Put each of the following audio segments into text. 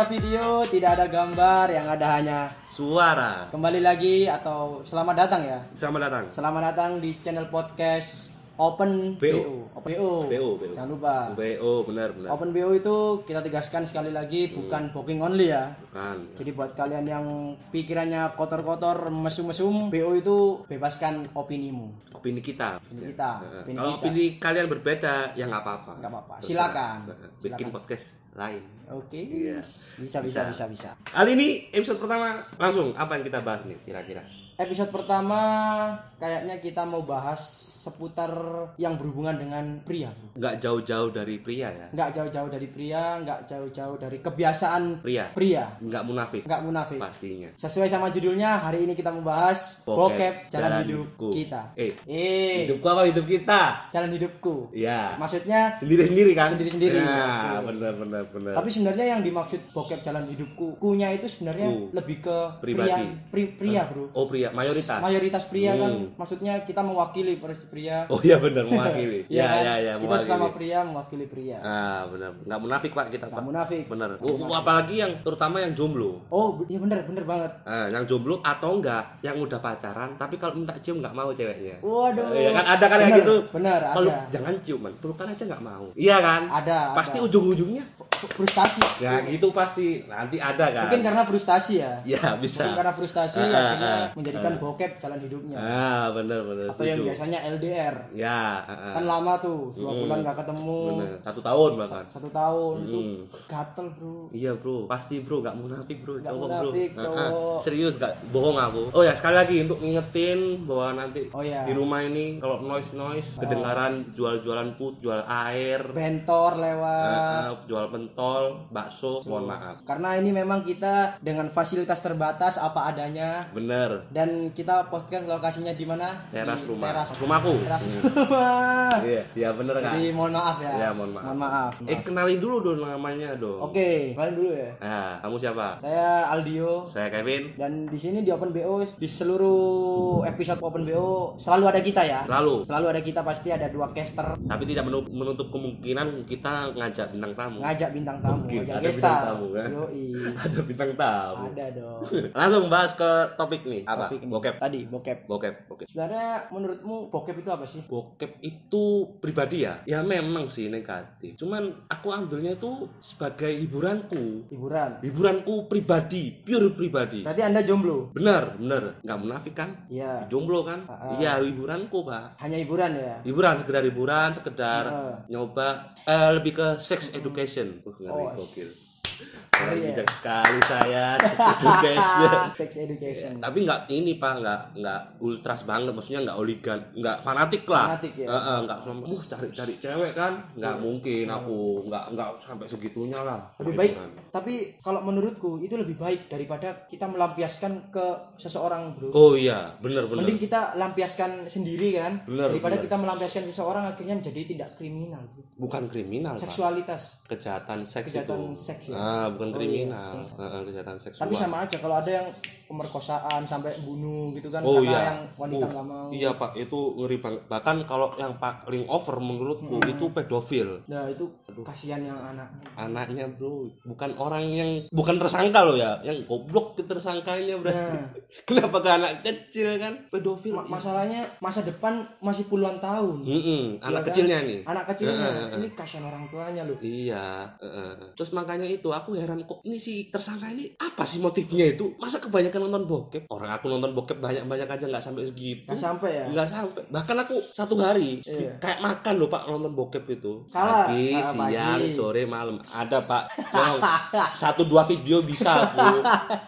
Ada video, tidak ada gambar, yang ada hanya Suara. kembali lagi atau selamat datang ya. Selamat datang. Selamat datang di channel podcast Open BO. BO. Open BO. BO, BO. Jangan lupa. BO benar benar. Open BO itu kita tegaskan sekali lagi bukan booking only ya. Bukan. Jadi buat kalian yang pikirannya kotor-kotor, mesum-mesum, BO itu bebaskan opinimu. Opini kita. Opini kita, Heeh. opini Kalau kita. opini kalian berbeda ya nggak apa-apa. Nggak apa-apa. Silakan. Heeh. Bikin podcast lain. Oke. Iya. Bisa, bisa, bisa, bisa. Kali ini episode pertama langsung apa yang kita bahas nih kira-kira? Episode pertama kayaknya kita mau bahas seputar yang berhubungan dengan pria. Nggak jauh-jauh dari pria ya. Nggak jauh-jauh dari pria, nggak jauh-jauh dari kebiasaan Pria. pria. Nggak munafik. Nggak munafik. Pastinya. Sesuai sama judulnya, hari ini kita membahas Bokep, bokep, jalan, jalan hidup hidupku. kita. Eh, Eh, Hidupku apa hidup kita? jalan hidupku. Ya. Maksudnya Sendiri-sendiri kan? Sendiri-sendiri. Nah, benar benar benar. Tapi sebenarnya yang dimaksud bokep jalan hidupku, kunya itu sebenarnya Ku. lebih ke Pribadi. pria, pri- pria bro. Oh pria, mayoritas. Mayoritas pria kan, Hmm. maksudnya kita mewakili pria. Oh iya benar mewakili. Iya ya kan? ya ya kita mewakili. sesama pria mewakili pria. Ah benar, nggak munafik pak kita Nggak munafik. Bener. Oh, apalagi yang terutama yang jomblo. Oh, iya bener bener banget. Ah, yang jomblo atau enggak yang udah pacaran tapi kalau minta cium nggak mau ceweknya. Waduh. Iya kan ada kan yang Bener, gitu. Bener, Kalau jangan ciuman, pelukan aja nggak mau. Iya kan? Ada, Pasti ada. ujung-ujungnya Frustasi. ya gitu pasti nanti ada kan. Mungkin karena frustasi ya. Ya bisa. Mungkin karena frustasi ah, akhirnya ah, menjadikan bokep jalan hidupnya. Ah bener bener. Atau yang setuju. biasanya LDR. Ya. ah. Kan lama tuh, dua bulan gak ketemu. Bener. Satu tahun bahkan. Satu tahun itu Hmm. gatel bro. Iya bro, pasti bro, gak munafik bro, Nggak cowok munafik, bro. cowok. Ah, ah. serius gak bohong aku. Oh ya sekali lagi untuk ngingetin bahwa nanti Oh, iya. di rumah ini kalau noise noise kedengaran jual-jualan put, jual air, Bentor lewat. ah, jual pentol, bakso, mohon maaf. Karena ini memang kita dengan fasilitas terbatas apa adanya Bener, dan kita podcast lokasinya di mana? teras Di rumah, Teras rumahku. teras rumah. Iya, iya bener kan. Jadi mohon maaf ya. Iya, mohon maaf. Mohon maaf. Eh kenalin dulu dong namanya dong. Oke, kalian dulu ya. Nah, kamu siapa? Saya Aldio Saya Kevin. dan di sini di Open BO di seluruh episode Open BO selalu ada kita ya. Selalu. Selalu ada kita pasti ada dua caster Tapi tidak menutup, menutup kemungkinan kita ngajak bintang tamu. ngajak bintang tamu, Mungkin ngajak ada gestar. bintang tamu kan? Yoi. Ada bintang tamu. Ada dong. Langsung bahas ke topik nih. Apa? Ini. Bokep. Tadi bokep. Bokep. Oke. Sebenarnya menurutmu bokep itu apa sih? Bokep itu pribadi ya? Ya memang sih negatif. Cuman aku ambilnya itu sebagai hiburanku. Hiburan. Hiburanku pribadi, pure pribadi. Berarti Anda jomblo? Bener, bener. Nggak munafik kan? Iya. Jomblo kan? Iya, hiburanku, Pak. Hanya hiburan ya? Hiburan, sekedar hiburan, sekedar Ah. nyoba eh, lebih ke sex education. Uh, Oh, gokil. Ngeri ya. Bijak sekali saya sex education. Sex education. tapi nggak ini pak nggak nggak ultras banget maksudnya nggak oligan nggak fanatik lah Fanatik ya? Nggak sama uh cari cari cewek kan nggak mungkin aku nggak nggak sampai segitunya lah Lebih baik. Tapi kalau menurutku itu lebih baik daripada kita melampiaskan ke seseorang, Bro. oh iya bener bener Mending kita lampiaskan sendiri kan Bener, daripada bener. kita melampiaskan ke seseorang akhirnya menjadi tindak kriminal, Bro. bukan kriminal pak Seksualitas. kejahatan seks Kejahatan itu seks ya? ah bukan kriminal. Eh, eh, kejahatan seksual. Tapi sama aja kalau ada yang pemerkosaan sampai bunuh gitu kan Oh karena iya. yang wanita Oh, nggak mau. Iya pak, itu ngeri banget. Bahkan kalau yang paling over menurutku Hmm. itu pedofil. Nah, itu kasihan yang anaknya. Anaknya bro, bukan orang yang bukan tersangka loh ya, yang goblok ke tersangkanya berarti. Nah. Kenapa ke anak kecil kan? Pedofil. Ma- masalahnya masa depan masih puluhan tahun. Mm-mm, Iya anak kan? kecilnya nih. Anak kecilnya ini kasihan orang tuanya loh. Iya, eh, eh. terus makanya itu aku heran kok ini si tersangka ini apa sih motifnya itu? Masa kebanyakan nonton bokep? Orang aku nonton bokep banyak-banyak aja nggak sampai segitu. Nggak sampai ya. nggak sampai bahkan aku satu hari Iya. kayak makan loh pak nonton bokep itu Kalah. pagi Ah, siang pagi. sore malam ada pak Tolong, satu dua video bisa aku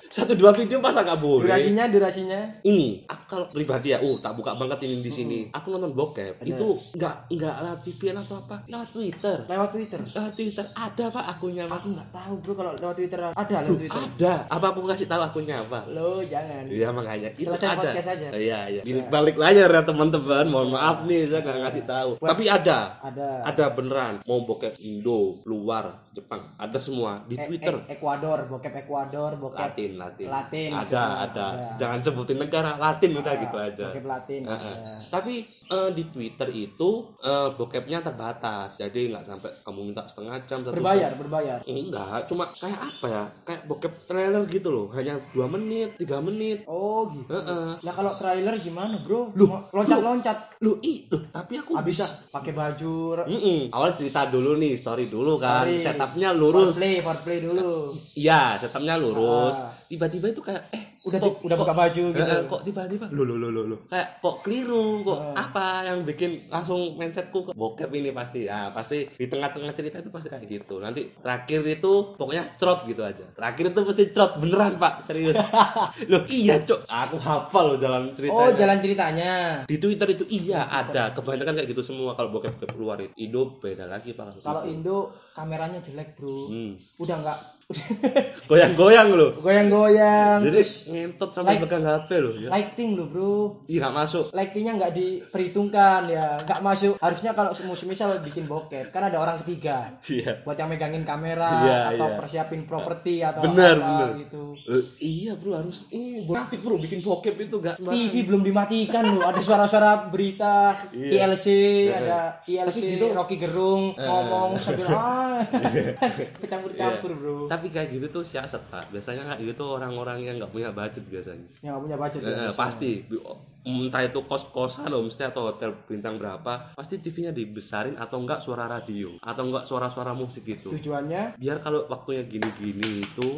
satu dua video masa nggak boleh Durasinya, durasinya. ini aku kalau pribadi ya uh tak buka banget ini di sini aku nonton bokep itu nggak nggak lewat VPN atau apa lewat Twitter Lewat Twitter. lewat Twitter ada pak akunnya pak Aku nggak tahu bro kalau lewat Twitter ada lewat Twitter. ada apa aku kasih tahu akunnya apa lo jangan Iya makanya itu Selesai ada. podcast aja. Iya iya. Balik balik layar ya teman-teman. Mohon maaf nih saya nggak ngasih tahu. Tapi ada. ada Ada beneran. Mau bokep Indo, luar, Jepang, ada semua di E- Twitter. E- Ekuador bokep Ekuador bokep Latin, Latin. Latin, Ada, ada, ada. Jangan sebutin negara, Latin udah gitu aja. bokep Latin Heeh. ada. Tapi eh, di Twitter itu eh, bokepnya terbatas, jadi nggak sampai kamu minta setengah jam satu berbayar berbayar Enggak, cuma kayak apa ya? Kayak bokep trailer gitu loh, hanya dua menit, tiga menit. oh gitu Heeh. nah kalau trailer gimana bro loncat loncat Lu itu, tapi aku habis bisa. pakai baju re- Mm-mm. Awal cerita dulu nih, story dulu kan. Story. Setupnya lurus. foreplay foreplay dulu Iya, setupnya lurus. Ah. Tiba-tiba itu kayak eh udah kok, di- udah buka baju gitu. Eh, kok tiba-tiba? Lo lo lo lo lo kayak kok keliru kok Ah. apa yang bikin langsung mindsetku ke bokep ini pasti. Ya pasti di tengah-tengah cerita itu pasti kayak gitu. Nanti terakhir itu pokoknya trot gitu aja. Terakhir itu pasti trot beneran pak. Serius. Loh iya cok. Aku hafal loh jalan ceritanya. Oh jalan ceritanya. Di Twitter itu iya ada. Kebanyakan kayak gitu semua kalau bokep bokep luar itu. Indo beda lagi pak. Kalau Indo kameranya jelek bro. Hmm. udah nggak goyang-goyang loh goyang-goyang. Jadi ngentot sampai like- pegang HP loh ya? Lighting lo bro. Iya nggak masuk. Lightingnya nggak diperhitungkan ya. Nggak masuk. Harusnya kalau musim misal bikin bokep kan ada orang ketiga. Iya. Buat yang megangin kamera Iya, atau iya. persiapin properti atau Bener, apa bener. gitu. Eh, iya bro harus ini grafik bro bikin bokep itu gak TV belum dimatikan loh ada suara-suara berita Iya. ILC ada ILC gitu- Rocky Gerung Eh. ngomong sambil ah kecampur-campur bro. Tapi kayak gitu tuh siasat pak. Biasanya kayak gitu orang-orang yang nggak punya budget biasanya. Yang nggak punya budget ya, Eh, pasti. Entah itu kos-kosan loh mesti atau hotel bintang berapa pasti TV-nya dibesarin atau enggak suara radio atau enggak suara-suara musik gitu. Tujuannya? Biar kalau waktunya gini-gini itu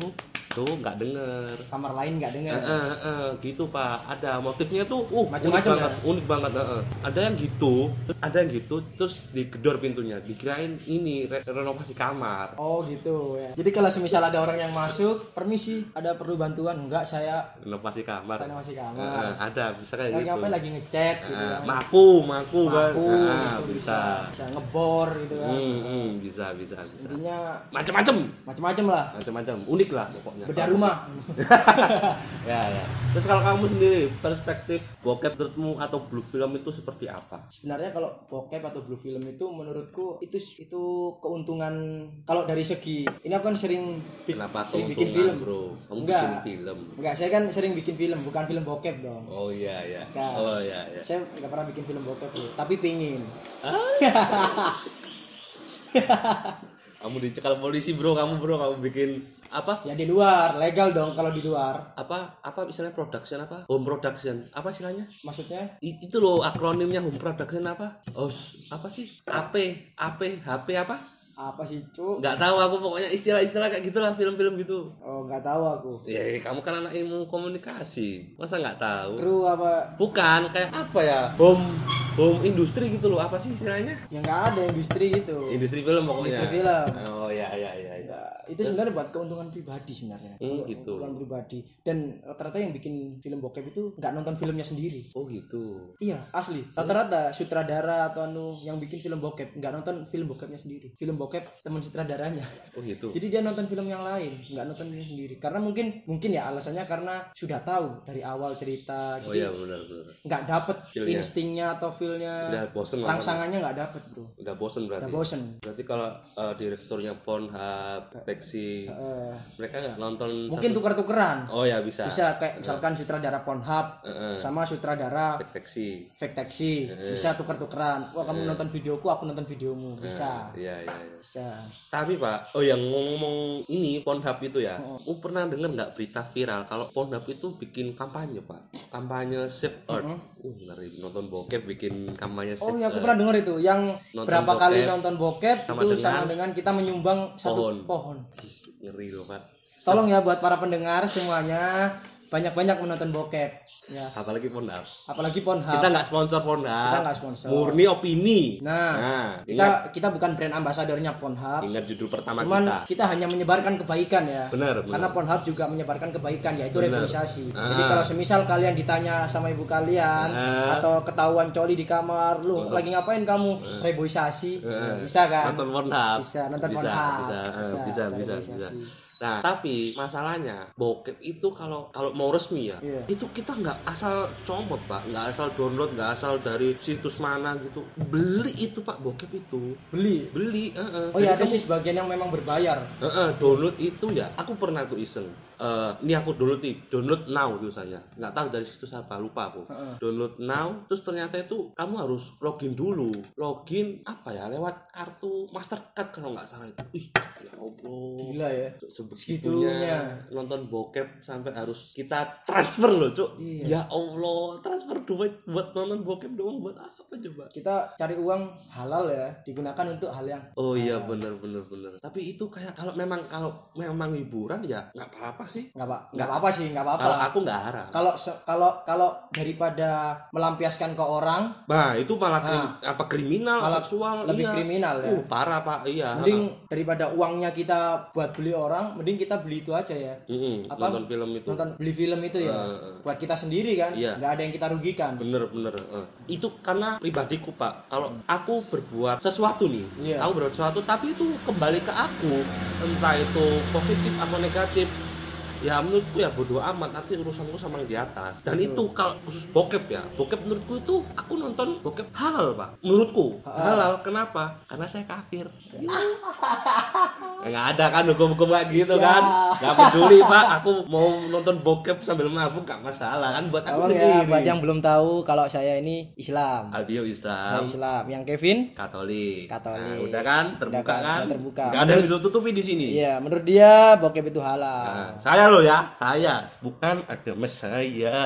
tuh nggak denger kamar lain nggak dengar Eh, eh, eh, gitu pak ada motifnya tuh uh unik Macem-macem banget ya? unik banget eh, eh. ada yang gitu ada yang gitu terus digedor pintunya dikirain ini re- renovasi kamar Oh gitu ya. Jadi kalau semisal ada orang yang masuk, permisi, ada perlu bantuan? Enggak, saya renovasi kamar Eh, kamar. eh, ada bisa kayak Lagi gitu ngapain lagi ngechat gitu Eh, kan. maku maku kan Maku, Eh, gitu, bisa bisa ngebor gitu kan. Hmm, hmm, bisa bisa bisa Intinya macam-macam macam-macam lah. macam-macam unik lah pokoknya Bedah rumah. ya ya terus kalau kamu sendiri perspektif bokep menurutmu atau blue film itu seperti apa Sebenarnya kalau bokep atau blue film itu menurutku itu itu keuntungan kalau dari segi ini aku kan sering bi- kenapa sering bikin film. bro kamu Enggak. bikin film Enggak, saya kan sering bikin film, bukan film bokep dong. oh iya iya Enggak. oh iya iya Saya nggak pernah bikin film bokep loh, tapi pingin. kamu dicekal polisi bro kamu bro kamu bikin apa? Ya di luar, legal dong kalau di luar. apa apa misalnya production apa? Home production. Apa istilahnya? Maksudnya? I- itu loh akronimnya home production apa? Oh apa sih? AP AP HP apa? Apa sih, Cuk? nggak tahu aku pokoknya istilah-istilah kayak gitulah film-film gitu. Oh, nggak tahu aku. ya kamu kan anak ilmu komunikasi. Masa nggak tahu? Kru apa? bukan kayak apa ya? Home home industri gitu loh apa sih istilahnya Ya nggak ada industri gitu. industri film pokoknya Industri film. oh ya ya ya, ya. Ya, itu sebenarnya buat keuntungan pribadi sebenarnya. Hmm, Untuk gitu. Keuntungan pribadi. Dan rata-rata yang bikin film bokep itu nggak nonton filmnya sendiri. oh gitu Iya, asli. Rata-rata sutradara atau anu yang bikin film bokep nggak nonton film bokepnya sendiri. Film bokep teman sutradaranya. oh gitu Jadi dia nonton film yang lain, nggak nonton film sendiri. Karena mungkin mungkin ya alasannya karena sudah tahu dari awal cerita. oh Jadi iya benar benar nggak dapet Feel-nya. instingnya atau feelnya udah bosen rangsangannya nggak dapet bro. udah bosen berarti Udah bosen. berarti kalau eh, direkturnya Pornhub Taxi Eh, mereka nggak nonton mungkin satu- tuker-tukeran. oh ya bisa Bisa kayak misalkan sutradara Pornhub Heeh. sama sutradara Taxi fake taxi bisa tuker-tukeran. Wah kamu nonton videoku, aku nonton videomu. Bisa. iya iya iya Bisa. Tapi pak, oh yang ngomong ini Pornhub itu ya, oh. pernah dengar nggak berita viral kalau Pornhub itu bikin kampanye pak, kampanye Save Earth. Uh ngeri nonton bokep bikin kampanye Oh ya aku pernah denger itu yang berapa bokep kali nonton bokep sama itu dengan sama dengan kita menyumbang satu pohon. pohon. Ngeri loh pak. Tolong ya buat para pendengar semuanya banyak-banyak menonton bokep ya. Apalagi Pornhub. Apalagi Pornhub. Kita nggak sponsor Pornhub. Kita nggak sponsor. Murni opini. Nah, ingat, kita kita bukan brand ambasadornya Pornhub. ingat judul pertama Cuman kita. kita. hanya menyebarkan kebaikan ya. Benar, benar. Karena Pornhub juga menyebarkan kebaikan yaitu Benar. reboisasi. Ah. Jadi kalau semisal kalian ditanya sama ibu kalian Ah. atau ketahuan coli di kamar, lu lagi ngapain kamu? Reboisasi. Eh, Bisa kan? Nonton Pornhub. Bisa nonton bisa, Pornhub. Bisa, eh, bisa, bisa, bisa, reboisasi. Nah, tapi masalahnya bokep itu kalau kalau mau resmi ya, Iya. itu kita nggak asal comot pak, nggak asal download, nggak asal dari situs mana gitu. Beli itu pak bokep itu, beli beli. eh, eh. oh ya Jadi ada kamu- sih sebagian yang memang berbayar eh, eh, download itu ya, aku pernah tuh iseng. Eh, ini aku download nih, download now tulisannya. Nggak tahu dari situs apa, lupa aku. Heeh. Download now, terus ternyata itu kamu harus login dulu. Login apa ya? Lewat kartu Mastercard kalau nggak salah itu. Ih, ya Allah gila ya sebegitunya nonton bokep sampai harus kita transfer loh cuk Iya. ya Allah transfer duit buat nonton bokep doang buat apa coba? Kita cari uang halal ya digunakan untuk hal yang oh iya bener bener bener. Tapi itu kayak kalau memang kalau memang hiburan ya nggak apa apa sih. Nggak pak nggak apa-apa sih nggak apa-apa. Kalau aku nggak haram kalau kalau kalau daripada melampiaskan ke orang nah itu malah krim- apa kriminal Malah seksual lebih iya. kriminal ya. uh, parah pak. Iya mending daripada uangnya kita buat beli orang mending kita beli itu aja ya. Mm-mm, apa? nonton film itu. Nonton beli film itu ya. Heeh. buat kita sendiri kan. Iya. nggak ada yang kita rugikan. Bener bener eh. itu karena pribadiku pak kalau aku berbuat sesuatu nih Iya. aku berbuat sesuatu tapi itu kembali ke aku entah itu positif atau negatif ya menurutku ya bodoh amat nanti urusanku sama yang di atas. Dan itu kalau khusus bokep ya bokep menurutku itu aku nonton bokep halal pak. Menurutku halal. Kenapa? Karena saya kafir. Ya, nggak ada kan hukum-hukum kayak gitu Ya. kan? Nggak peduli pak. Aku mau nonton bokep sambil mabuk nggak masalah kan buat aku ya sendiri. buat yang belum tahu kalau saya ini Islam. Aldio Islam. Islam. Yang Kevin? Katolik. Katolik. Nah, udah kan? Terbuka Udah kan, kan? terbuka. Nggak ada yang ditutupi di sini. iya menurut dia bokep itu halal. Nah, saya loh ya, saya bukan agama saya.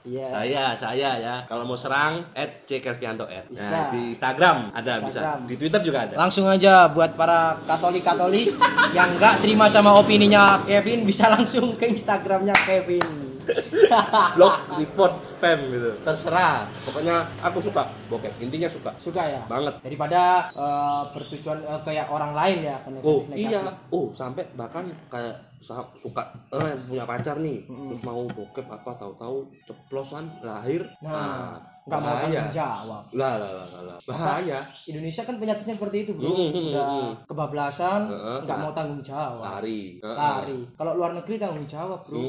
Iya. Saya, saya ya. Kalau mau serang @ckelvianto Nah, Bisa. di Instagram ada Instagram. bisa. Di Twitter juga ada. langsung aja buat para katolik-katolik yang nggak terima sama opininya Kevin bisa langsung ke Instagramnya Kevin Blog, report, spam gitu. Terserah. Pokoknya aku suka bokep. Intinya suka. suka ya Banget. daripada eh, bertujuan eh, kayak orang lain ya Oh negatif iya, oh sampai bahkan kayak sa- suka eh punya pacar nih, terus mau bokep apa tahu-tahu ceplosan lahir, nah nggak mau tanggung jawab. Lah lah lah lah, bahaya, Indonesia kan penyakitnya seperti itu bro. Mm, mm, udah mm. kebablasan nggak nah. mau tanggung jawab. lari, Heeh. lari. Kalau luar negeri tanggung jawab bro.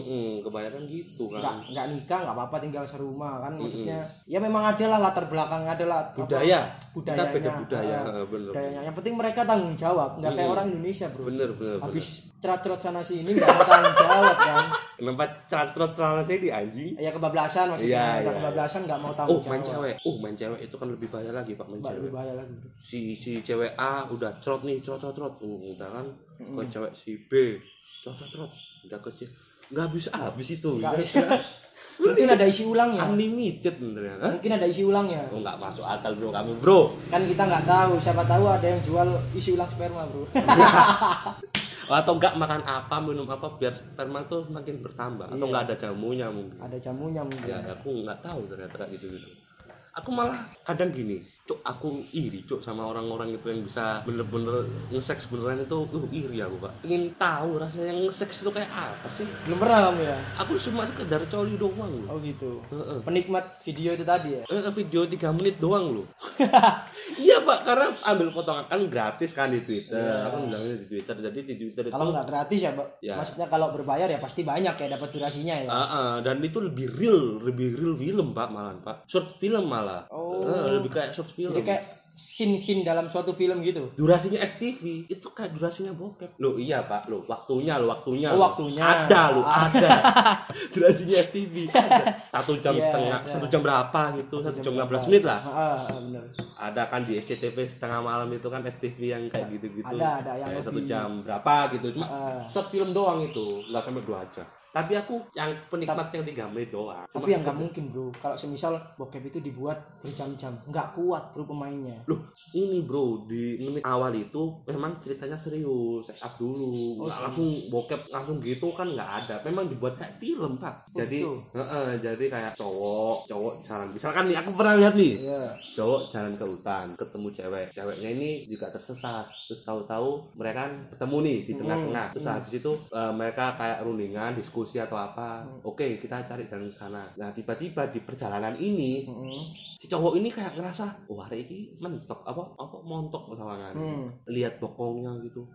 Kebanyakan gitu nggak kan, nggak nikah nggak apa-apa tinggal serumah kan maksudnya. Ya memang ada lah latar belakang adalah budaya, budayanya. kita beda budaya, Heeh, bener, budayanya. Yang penting mereka tanggung jawab nggak kayak orang Indonesia bro. Bener bener, bener. habis cerot-cerot sana sini nggak mau tanggung jawab kan Kenapa catrot celana saya di anjing? ya kebablasan maksudnya. Iya, udah iya, kebablasan nggak mau Oh tanggung main cewek, oh main cewek. Itu kan lebih bahaya lagi pak main lebih cewek. bahaya lagi. Si si cewek A udah trot nih, trot trot trot, Uh, udah kan? Ke cewek si B, trot trot trot, udah ke C, nggak bisa habis itu, Nggak Udah- bisa. mungkin ada isi ulangnya unlimited benernya. Hah? mungkin ada isi ulangnya Oh nggak masuk akal bro. Kamu bro. kan kita nggak tahu. Siapa tahu ada yang jual isi ulang sperma bro Atau nggak makan apa minum apa biar sperma tuh makin bertambah atau Iya. nggak ada jamunya mungkin. ada jamunya mungkin Ya aku nggak tahu ternyata kayak gitu gitu. Aku malah kadang gini, cuk aku iri cuk sama orang-orang itu yang bisa bener-bener nge-sex beneran itu, uh iri aku pak. Ingin tahu rasanya nge-sex itu kayak apa sih? belum pernah kamu ya Aku cuma sekedar coli doang loh. oh gitu Heeh. penikmat video itu tadi ya Eh, video 3 menit doang loh. iya pak, karena ambil potongan kan gratis kan di Twitter. Aku bilangnya di Twitter, jadi di Twitter itu. kalau nggak gratis ya Pak. Ya. maksudnya kalau berbayar ya pasti banyak ya dapat durasinya ya Ah, ah, dan itu lebih real, lebih real film pak malah pak. Short film malah. Oh. Eh, lebih kayak short film. jadi kayak scene-scene dalam suatu film gitu durasinya FTV itu kayak durasinya bokep lo iya pak lo waktunya lo waktunya Oh, lo. waktunya. ada lo ada durasinya FTV ada satu jam Iya, setengah ada. satu jam berapa gitu satu jam 15 menit lah ah, ah, bener ada kan di SCTV setengah malam itu kan FTV yang kayak gitu-gitu Ada, ada yang Kayak satu jam berapa gitu cuma Ah. short film doang itu nggak sampai dua jam tapi aku yang penikmat yang tiga menit doang Cuma tapi yang nggak mungkin bro kalau semisal bokep itu dibuat berjam-jam nggak kuat bro pemainnya Loh, ini bro di menit awal itu memang ceritanya serius, set up dulu, Oh, nggak langsung bokep langsung gitu kan nggak ada. Memang dibuat kayak film pak. Jadi, gitu. heeh, jadi kayak cowok, cowok jalan. Misalkan nih aku pernah lihat nih, Iya. cowok jalan ke hutan, ketemu cewek, ceweknya ini juga tersesat. Terus tahu-tahu mereka kan ketemu nih di tengah-tengah. Terus habis itu eh, mereka kayak rundingan, diskusi atau apa. Oke, kita cari jalan ke sana. Nah tiba-tiba di perjalanan ini Mm-mm. si cowok ini kayak ngerasa wah hari ini mentok apa apa montok sama Hmm. lihat bokongnya gitu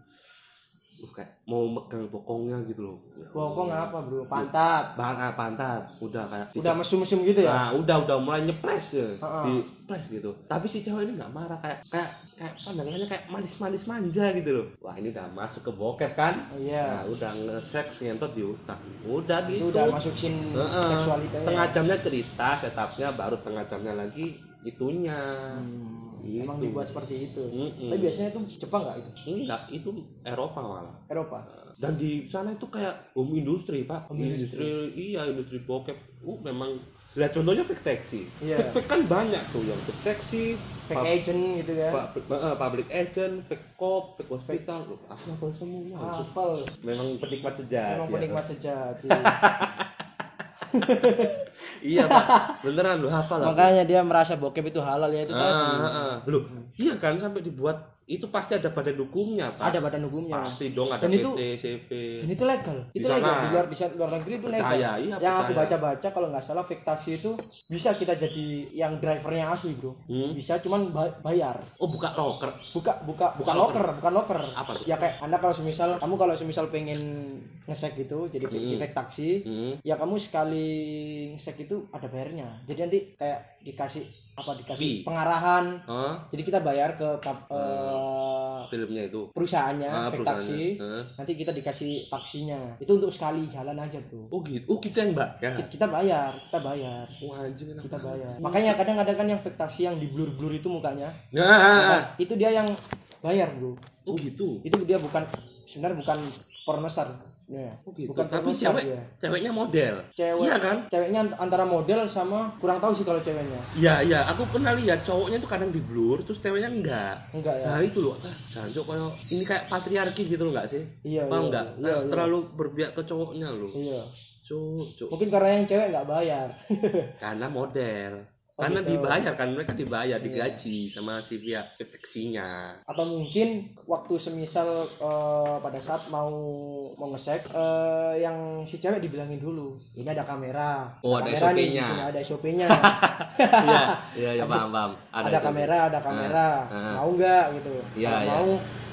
uh, kayak mau megang bokongnya gitu loh bokong apa bro pantat Bang, ah, pantat udah kayak udah mesum-mesum gitu ya Nah, udah udah mulai nyepres ya. Heeh. Di press gitu. Tapi si cewek ini nggak marah kayak kayak kayak pandangannya kayak manis-manis manja gitu loh. Wah, ini udah masuk ke bokep kan? Oh, iya Nah, udah nge-sex ngentot di utang. Udah itu gitu. udah masukin Heeh. seksualitasnya Setengah jamnya cerita, setupnya baru setengah jamnya lagi itunya. Hmm, Gitu. emang dibuat seperti itu Mm-mm. tapi biasanya itu Jepang nggak itu Enggak, itu Eropa malah. Eropa Dan di sana itu kayak home industri, Pak. Home industri. iya, industri bokep. Uh, memang Lihat contohnya fake taxi. Iya. Fake, fake kan banyak tuh yang fake taxi, fake pub- agent gitu ya pu- eh, public agent, fake cop, fake hospital. Loh, aku hafal semua. hafal Memang penikmat sejati. emang ya. penikmat sejati iya, Pak. Beneran lu hafal aku. makanya dia merasa bokep itu halal ya itu Ah, tadi ah, ah. Loh, iya kan sampai dibuat itu pasti ada badan hukumnya, Pak. ada badan hukumnya Pasti dong ada Dan itu- PT, CV. dan itu legal Di itu legal sana. di luar di luar negeri itu legal Percaya, iya, yang aku percaya. baca-baca kalau nggak salah fake taxi itu bisa kita jadi yang drivernya asli bro Hmm. bisa cuman ba- bayar Oh, buka loker. buka buka bukan loker. loker bukan loker Apa tuh? ya kayak anda kalau semisal kamu kalau semisal pengen ngesek gitu jadi di fake taksi Hmm. ya kamu sekali ngesek itu ada bayarnya jadi nanti kayak dikasih apa dikasih Fee. pengarahan Hah? jadi kita bayar ke pap- eh, Filmnya itu. perusahaannya Ah, fake taksi. Hah? nanti kita dikasih taksinya itu untuk sekali jalan aja bro Oh gitu. Oh kita yang mbak ya. Ki- kita bayar kita bayar Oh anjing kita bayar makanya kadang ada kan yang fake taksi yang di blur blur itu mukanya Nah, Nah, itu dia yang bayar bro oh gitu. itu dia bukan sebenarnya bukan pornostar ya. Oh gitu. bukan Tapi cewek, dia ceweknya model. cewek Iya kan? ceweknya antara model sama kurang tahu sih kalau ceweknya Iya iya. Aku pernah lihat cowoknya tuh kadang di blur, terus ceweknya enggak. enggak ya Nah itu loh, ah, jancok kayak ini kayak patriarki gitu loh enggak sih? Iya, Paham iya, enggak? iya, Nah, iya. terlalu berpihak ke cowoknya loh. iya Cuk, cuk. mungkin karena yang cewek nggak bayar Karena model. Oh, Karena gitu. dibayar kan mereka dibayar, digaji sama si pihak deteksinya. atau mungkin waktu semisal eh, pada saat mau mau ngesek eh, yang si cewek dibilangin dulu ini ada kamera Oh, ada di SOP-nya. ada SOP-nya Iya, iya, iya Habis paham, paham. ada, SOP. kamera ada kamera Ah, ah. mau nggak gitu Iya, iya. mau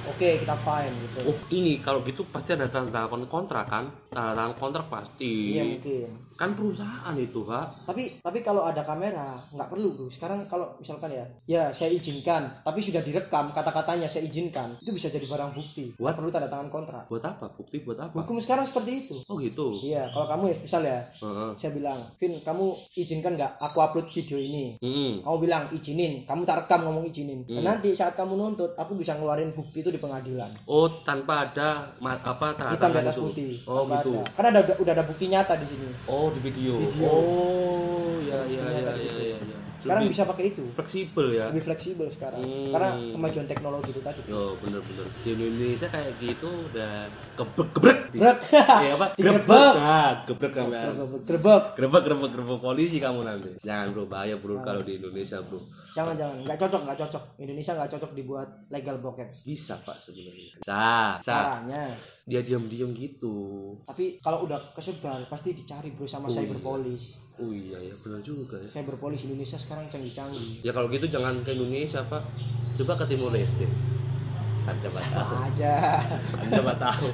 oke kita fine gitu Oh ini kalau gitu pasti ada tanda tangan kontrak kan? Tanda tangan kontrak pasti. iya mungkin Kan perusahaan itu kak. tapi tapi kalau ada kamera nggak perlu bro sekarang kalau misalkan ya ya saya izinkan tapi sudah direkam kata-katanya saya izinkan itu bisa jadi barang bukti What? perlu tanda tangan kontrak Buat apa? Bukti buat apa? hukum sekarang seperti itu Oh gitu. iya kalau kamu ya misal ya Heeh. saya bilang Vin kamu izinkan nggak aku upload video ini Mm-mm. kamu bilang izinin kamu tak rekam ngomong izinin Hmm. Nah, nanti saat kamu nuntut aku bisa ngeluarin bukti itu di pengadilan Oh tanpa ada apa tanda hitam di atas itu. putih Oh Tanpa gitu. ada. karena ada udah ada bukti nyata di sini Oh di video. Video. Oh ya ya ya nyata di ya situ. ya. ya. Sekarang Lebih bisa pakai itu fleksibel ya. lebih fleksibel sekarang Hmm. karena kemajuan teknologi itu tadi Yo bener-bener di Indonesia kayak gitu udah gebrek gebrek. Gebrek. Iya apa? Gebrek. Nah, gebrek kamera. gerbek Gerebek gerebek gerebek polisi kamu nanti. Jangan bro bahaya bro kalau di Indonesia bro. jangan jangan nggak cocok nggak cocok Indonesia nggak cocok dibuat legal bokep Bisa pak sebenarnya. Bisa. Caranya Dia diam-diam gitu. tapi kalau udah kesebar pasti dicari bro sama cyber police Oh iya ya benar juga ya. cyber police Indonesia sekarang canggih-canggih Ya kalau gitu jangan ke Indonesia pak. Coba ke Timur Leste. Kan coba tahu. aja Kan coba tahu.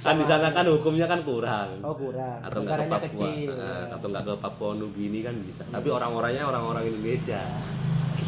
kan di sana kan hukumnya kan kurang. oh kurang atau nggak ke Papua kecil Nah, atau nggak ke Papua Nugini kan bisa tapi orang-orangnya orang-orang Indonesia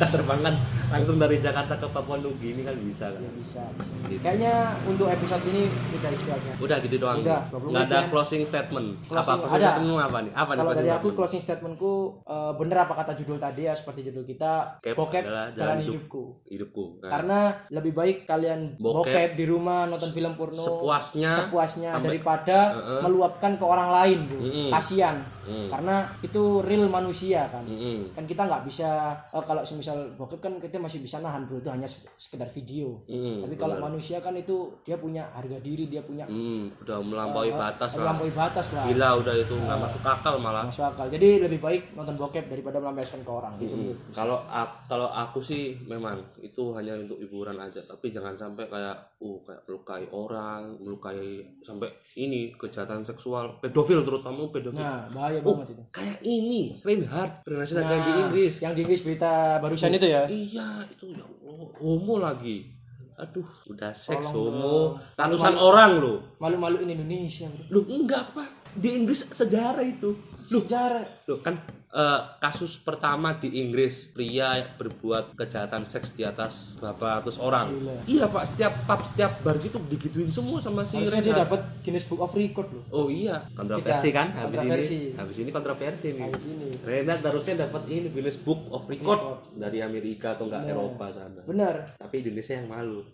kita terbangkan langsung dari Jakarta ke Papua Nugini kan bisa kan ya bisa, bisa. Gitu. kayaknya untuk episode ini udah itu aja udah gitu doang Udah, 20 nggak ada ya. closing statement apa Closing, closing ada. statement apa nih apa nih kalau closing dari aku statement? closing statementku eh, bener apa kata judul tadi ya seperti judul kita Bokep bokep jalan, jalan hidup. hidupku hidupku Nah, karena lebih baik kalian Bokep. bokep, di rumah nonton film porno Sepuasnya. sepuasnya daripada Heeh. meluapkan ke orang lain bro Mm-mm. kasihan Mm. karena itu real manusia kan. Mm-mm. kan kita nggak bisa eh, kalau semisal bokep kan kita masih bisa nahan bro. Itu hanya se- sekedar video. Mm, tapi kalau manusia kan itu dia punya harga diri dia punya mm, udah melampaui batas lah. melampaui batas lah. Gila udah itu nggak masuk akal malah. Masuk akal. Jadi lebih baik nonton bokep daripada melampiaskan ke orang gitu Hmm, Kalau kalau aku sih memang itu hanya untuk hiburan aja, tapi jangan sampai kayak uh kayak melukai orang, melukai sampai ini kejahatan seksual, pedofil terutama pedofil. nah bahaya Oh, banget itu. kayak ini. Reinhardt International Nah, di Inggris. yang di Inggris berita barusan itu ya? Iya, itu ya Allah, homo lagi. aduh udah seks Tolong homo. ratusan orang loh. Malu-maluin Indonesia, Bro. lu enggak pak. Di Inggris sejarah itu. Sejarah. Loh kan eh, kasus pertama di Inggris pria berbuat kejahatan seks di atas berapa ratus orang. Gila. Iya pak setiap pub setiap bar gitu digituin semua sama si harusnya dia dapat Guinness Book of Record loh. Oh iya kontroversi kan habis kontroversi. ini habis ini kontroversi nih. Habis ini. Renat harusnya dapat ini Guinness Book of Record dari Amerika atau enggak Eropa sana. Benar. Tapi Indonesia yang malu.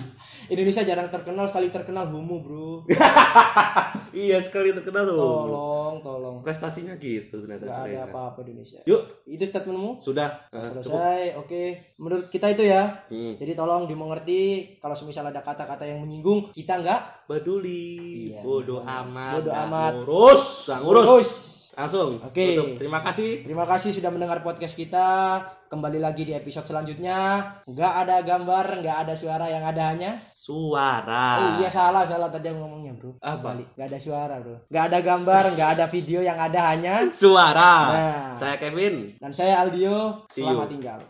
Indonesia jarang terkenal sekali terkenal homo, Bro. iya sekali terkenal loh. Tolong, tolong. Prestasinya gitu ternyata Gak ada Renat. Apa-apa Indonesia. Yuk Itu statementmu? sudah cukup. Selesai. Oke. Menurut kita itu ya. Hmm. Jadi tolong dimengerti kalau semisal ada kata-kata yang menyinggung, kita nggak peduli Iya. bodoh amat Bodoh amat. ngurus ngurus Ngurus. langsung Oke. tutup terima kasih Terima kasih sudah mendengar podcast kita. Kembali lagi di episode selanjutnya. Nggak ada gambar, nggak ada suara, yang ada hanya. suara Oh iya salah salah tadi aku ngomongnya bro. Apa? Kembali. Nggak ada suara bro. Nggak ada gambar, nggak ada video, yang ada hanya. suara Nah. saya Kevin Dan saya Aldio. Selamat tinggal.